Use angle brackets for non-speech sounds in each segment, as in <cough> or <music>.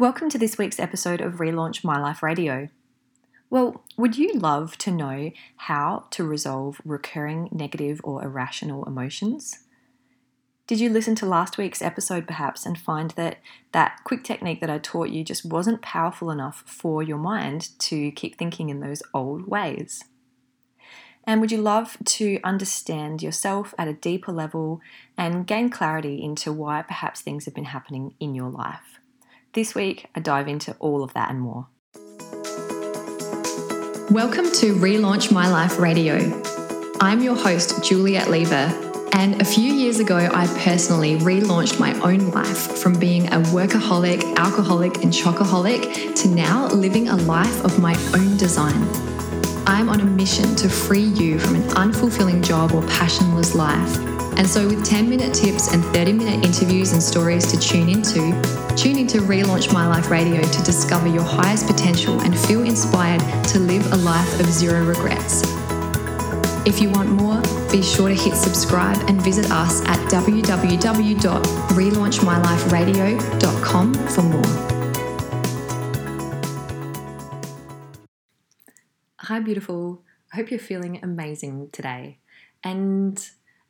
Welcome to this week's episode of Relaunch My Life Radio. Well, would you love to know how to resolve recurring negative or irrational emotions? Did you listen to last week's episode perhaps and find that that quick technique that I taught you just wasn't powerful enough for your mind to keep thinking in those old ways? And would you love to understand yourself at a deeper level and gain clarity into why perhaps things have been happening in your life? This week, I dive into all of that and more. Welcome to Relaunch My Life Radio. I'm your host, Juliet Lever, and a few years ago, I personally relaunched my own life from being a workaholic, alcoholic, and chocoholic to now living a life of my own design. I'm on a mission to free you from an unfulfilling job or passionless life and so, with 10 minute tips and 30 minute interviews and stories to tune into, tune into Relaunch My Life Radio to discover your highest potential and feel inspired to live a life of zero regrets. If you want more, be sure to hit subscribe and visit us at www.relaunchmyliferadio.com for more. Hi, beautiful. I hope you're feeling amazing today. And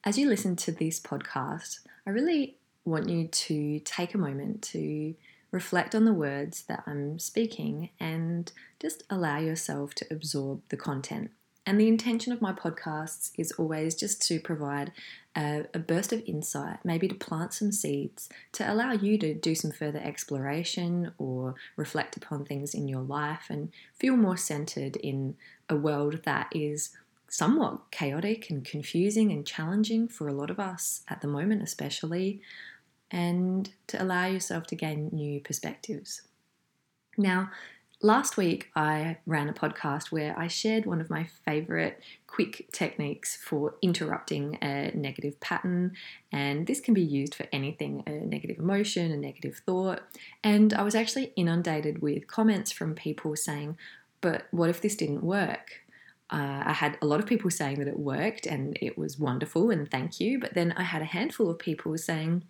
as you listen to this podcast, I really want you to take a moment to reflect on the words that I'm speaking and just allow yourself to absorb the content. And the intention of my podcasts is always just to provide a, a, burst of insight, maybe to plant some seeds to allow you to do some further exploration or reflect upon things in your life and feel more centered in a world that is somewhat chaotic and confusing and challenging for a lot of us at the moment, especially, and to allow yourself to gain new perspectives. Now, last week I ran a podcast where I shared one of my favorite quick techniques for interrupting a negative pattern, and this can be used for anything a negative emotion, a negative thought. And I was actually inundated with comments from people saying, But what if this didn't work? Uh, I had a lot of people saying that it worked and it was wonderful and thank you. But then I had a handful of people saying,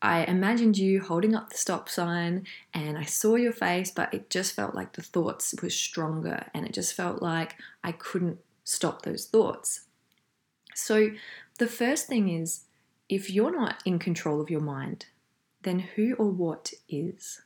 I imagined you holding up the stop sign and I saw your face, but it just felt like the thoughts were stronger and it just felt like I couldn't stop those thoughts. So, the first thing is if you're not in control of your mind, then who or what is?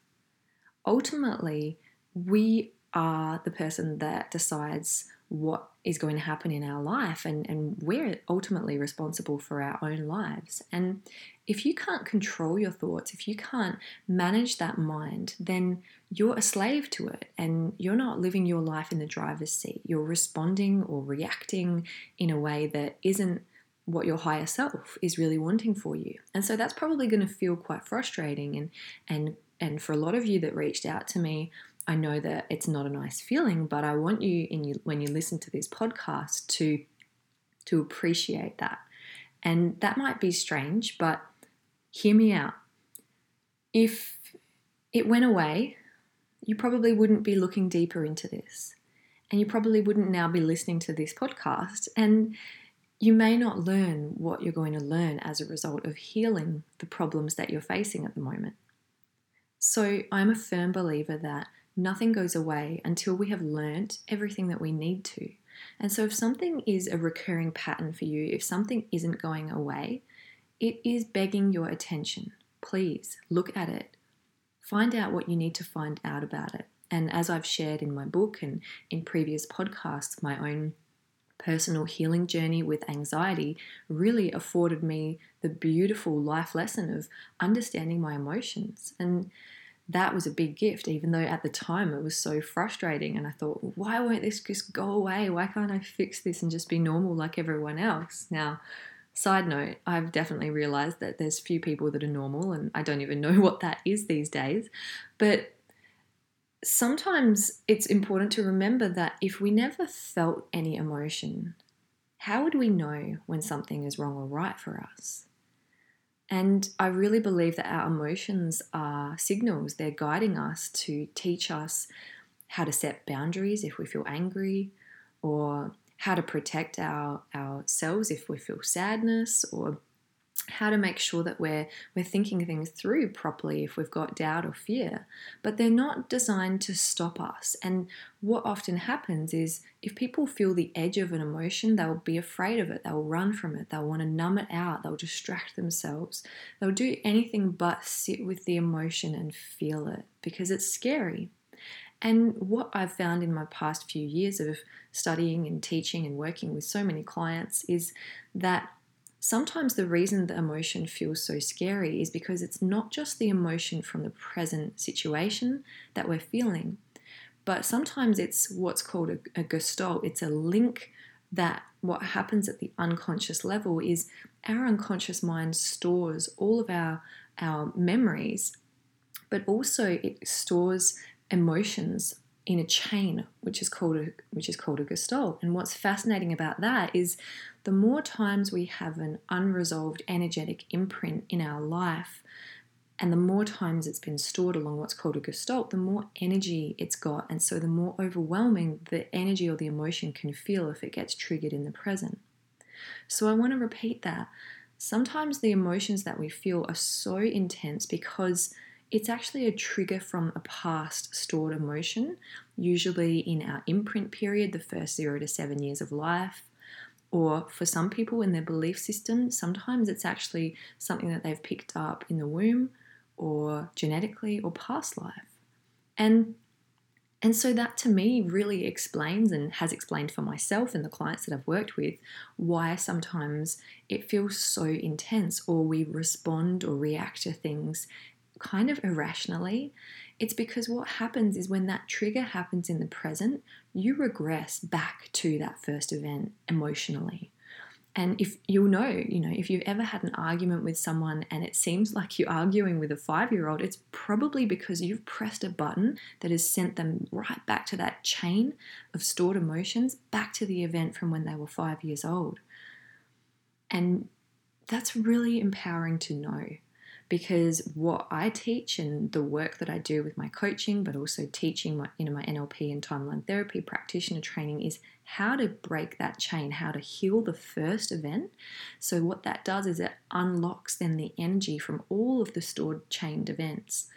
Ultimately, we are the person that decides what is going to happen in our life and, and we're ultimately responsible for our own lives. And if you can't control your thoughts, if you can't manage that mind, then you're a slave to it and you're not living your life in the driver's seat. You're responding or reacting in a way that isn't what your higher self is really wanting for you. And so that's probably going to feel quite frustrating and and and for a lot of you that reached out to me, I know that it's not a nice feeling, but I want you, in you when you listen to this podcast, to to appreciate that. And that might be strange, but hear me out. If it went away, you probably wouldn't be looking deeper into this. And you probably wouldn't now be listening to this podcast. And you may not learn what you're going to learn as a result of healing the problems that you're facing at the moment. So I'm a firm believer that nothing goes away until we have learnt everything that we need to. And so, if something is a recurring pattern for you, if something isn't going away, it is begging your attention. Please look at it, find out what you need to find out about it. And as I've shared in my book and in previous podcasts, my own personal healing journey with anxiety really afforded me the beautiful life lesson of understanding my emotions. And that was a big gift, even though at the time it was so frustrating. And I thought, why won't this just go away? Why can't I fix this and just be normal like everyone else? Now, side note, I've definitely realized that there's few people that are normal, and I don't even <laughs> know what that is these days. But sometimes it's important to remember that if we never felt any emotion, how would we know when something is wrong or right for us? And I really believe that our emotions are signals, they're guiding us to teach us how to set boundaries if we feel angry, or how to protect our, ourselves if we feel sadness, or how to make sure that we're we're thinking things through properly if we've got doubt or fear. But they're not designed to stop us. And what often happens is if people feel the edge of an emotion they'll be afraid of it. They'll run from it. They'll want to numb it out. They'll distract themselves. They'll do anything but sit with the emotion and feel it because it's scary. And what I've found in my past few years of studying and teaching and working with so many clients is that Sometimes the reason the emotion feels so scary is because it's not just the emotion from the present situation that we're feeling, but sometimes it's what's called a, a gestalt. It's a link that what happens at the unconscious level is our unconscious mind stores all of our, our memories, but also it stores emotions in a chain, which is called a which is called a gestalt. And what's fascinating about that is the more times we have an unresolved energetic imprint in our life, and the more times it's been stored along what's called a gestalt, the more energy it's got. And so the more overwhelming the energy or the emotion can feel if it gets triggered in the present. So I want to repeat that. Sometimes the emotions that we feel are so intense because it's actually a trigger from a past stored emotion, usually in our imprint period, the first zero to seven years of life, or for some people in their belief system, sometimes it's actually something that they've picked up in the womb or genetically or past life. And and so that to me really explains and has explained for myself and the clients that I've worked with why sometimes it feels so intense or we respond or react to things kind of irrationally. It's because what happens is when that trigger happens in the present, you regress back to that first event emotionally. And if you'll know, you know, if you've ever had an argument with someone and it seems like you're arguing with a five year old, it's probably because you've pressed a button that has sent them right back to that chain of stored emotions, back to the event from when they were five years old. And that's really empowering to know because what I teach and the work that I do with my coaching, but also teaching my, know, my NLP and timeline therapy practitioner training is how to break that chain, how to heal the first event. So what that does is it unlocks then the energy from all of the stored chained events.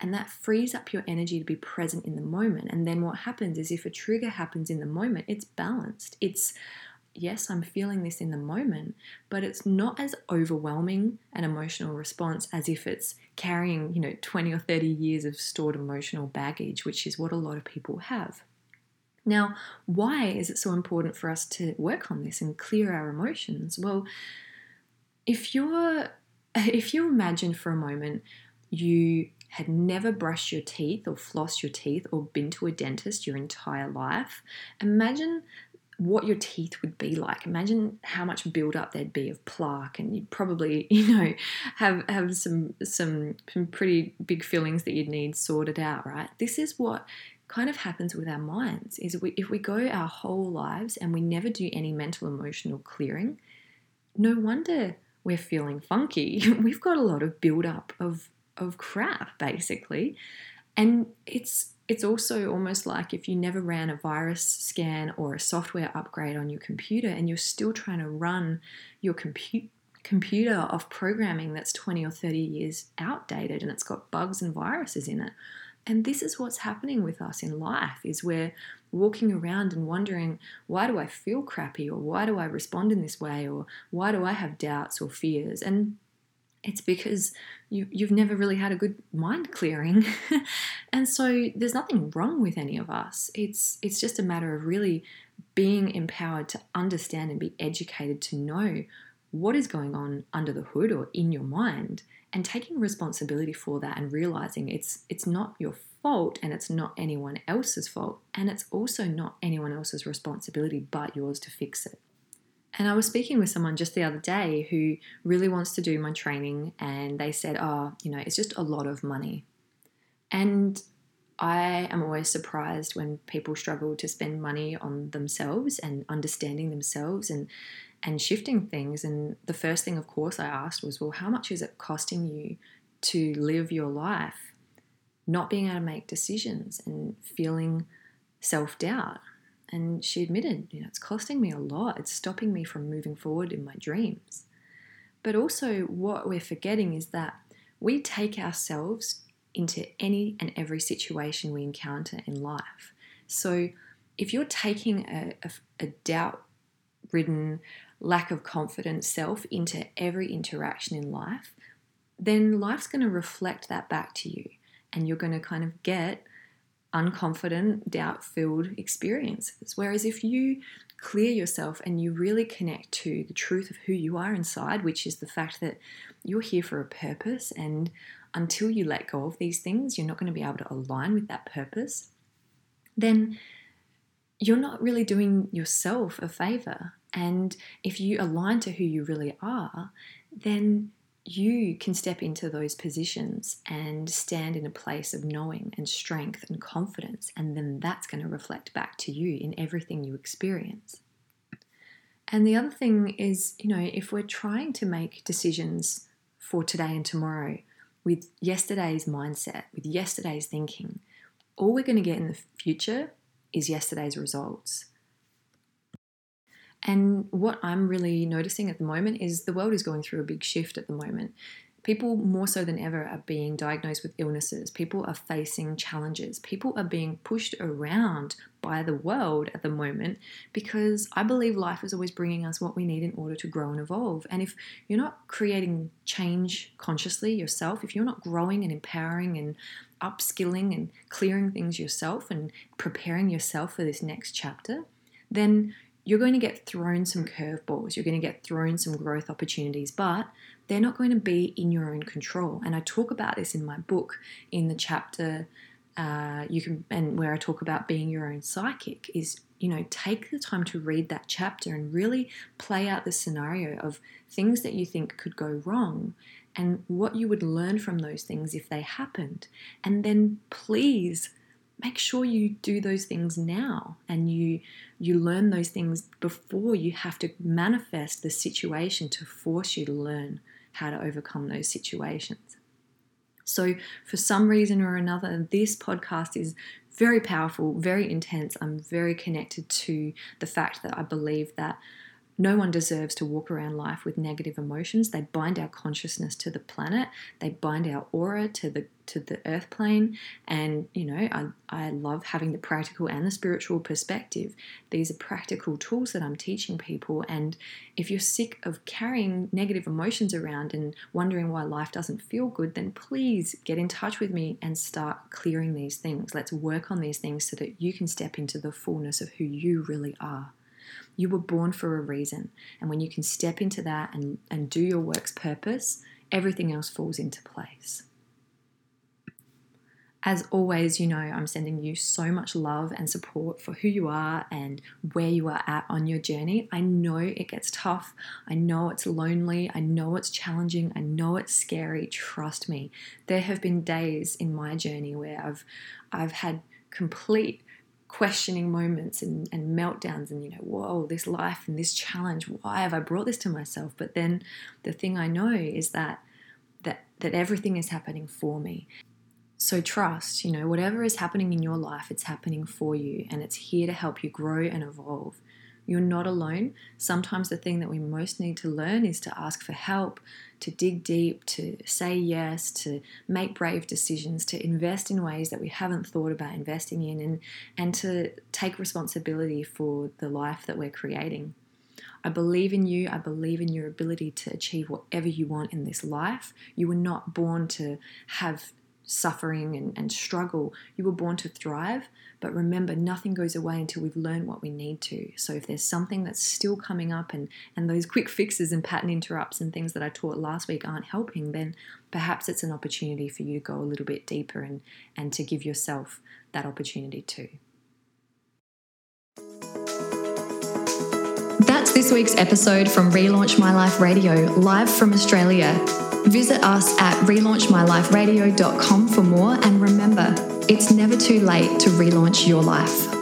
And that frees up your energy to be present in the moment. And then what happens is if a trigger happens in the moment, it's balanced. It's yes, I'm feeling this in the moment, but it's not as overwhelming an emotional response as if it's carrying, you know, 20 or 30 years of stored emotional baggage, which is what a lot of people have. Now, why is it so important for us to work on this and clear our emotions? Well, if you're <laughs> if you imagine for a moment you had never brushed your teeth or flossed your teeth or been to a dentist your entire life, imagine what your teeth would be like. Imagine how much build-up there'd be of plaque, and you'd probably, <laughs> you know, have have some some some pretty big fillings that you'd need sorted out, right? This is what kind of happens with our minds is we, if we go our whole lives and we never do any mental emotional clearing no wonder we're feeling funky <laughs> we've got a lot of build up of of crap basically and it's it's also almost like if you never ran a virus scan or a software upgrade on your computer and you're still trying to run your computer off programming that's 20 or 30 years outdated and it's got bugs and viruses in it. And this is what's happening with us in life is we're walking around and wondering why do I feel crappy or why do I respond in this way or why do I have doubts or fears? And it's because you, you've never really had a good mind clearing. <laughs> and so there's nothing wrong with any of us. It's, it's just a matter of really being empowered to understand and be educated to know what is going on under the hood or in your mind and taking responsibility for that and realizing it's it's not your fault and it's not anyone else's fault and it's also not anyone else's responsibility but yours to fix it. And I was speaking with someone just the other day who really wants to do my training, and they said, Oh, you know, it's just a lot of money. And I am always surprised when people struggle to spend money on themselves and understanding themselves and and shifting things. And the first thing, of course, I asked was, Well, how much is it costing you to live your life not being able to make decisions and feeling self doubt? And she admitted, you know, it's costing me a lot. It's stopping me from moving forward in my dreams. But also, what we're forgetting is that we take ourselves into any and every situation we encounter in life. So, if you're taking a, a, a doubt ridden, lack of confidence self into every interaction in life, then life's going to reflect that back to you. And you're going to kind of get unconfident, doubt filled experiences. Whereas if you clear yourself and you really connect to the truth of who you are inside, which is the fact that you're here for a purpose, and until you let go of these things, you're not going to be able to align with that purpose, then you're not really doing yourself a favor. And if you align to who you really are, then you can step into those positions and stand in a place of knowing and strength and confidence. And then that's going to reflect back to you in everything you experience. And the other thing is, you know, if we're trying to make decisions for today and tomorrow with yesterday's mindset, with yesterday's thinking, all we're going to get in the future is yesterday's results. And what I'm really noticing at the moment is the world is going through a big shift at the moment. People, more so than ever, are being diagnosed with illnesses. People are facing challenges. People are being pushed around by the world at the moment because I believe life is always bringing us what we need in order to grow and evolve. And if you're not creating change consciously yourself, if you're not growing and empowering and upskilling and clearing things yourself and preparing yourself for this next chapter, then you're going to get thrown some curveballs. You're going to get thrown some growth opportunities, but they're not going to be in your own control. And I talk about this in my book in the chapter uh, you can and where I talk about being your own psychic is you know take the time to read that chapter and really play out the scenario of things that you think could go wrong and what you would learn from those things if they happened and then please make sure you do those things now and you you learn those things before you have to manifest the situation to force you to learn how to overcome those situations. So, for some reason or another, this podcast is very powerful, very intense. I'm very connected to the fact that I believe that no one deserves to walk around life with negative emotions. They bind our consciousness to the planet. They bind our aura to the to the earth plane. And you know, I, I love having the practical and the spiritual perspective. These are practical tools that I'm teaching people. And if you're sick of carrying negative emotions around and wondering why life doesn't feel good, then please get in touch with me and start clearing these things. Let's work on these things so that you can step into the fullness of who you really are. You were born for a reason. And when you can step into that and, and do your work's purpose, everything else falls into place. As always, you know, I'm sending you so much love and support for who you are and where you are at on your journey. I know it gets tough. I know it's lonely. I know it's challenging. I know it's scary. Trust me. There have been days in my journey where I've I've had complete questioning moments and, and meltdowns and you know whoa this life and this challenge why have i brought this to myself? But then the thing i know is that that that everything is happening for me. So trust you know whatever is happening in your life it's happening for you and it's here to help you grow and evolve you're not alone. Sometimes the thing that we most need to learn is to ask for help, to dig deep, to say yes, to make brave decisions, to invest in ways that we haven't thought about investing in, and, and to take responsibility for the life that we're creating. I believe in you. I believe in your ability to achieve whatever you want in this life. You were not born to have suffering and, and struggle. You were born to thrive, but remember, nothing goes away until we've learned what we need to. So if there's something that's still coming up and, and those <laughs> quick fixes and pattern interrupts and things that I taught last week aren't helping, then perhaps it's an opportunity for you to go a little bit deeper and, and to give yourself that opportunity too. That's this week's episode from Relaunch My Life Radio, live from Australia. Visit us at relaunchmyliferadio.com for more and remember, it's never too late to relaunch your life.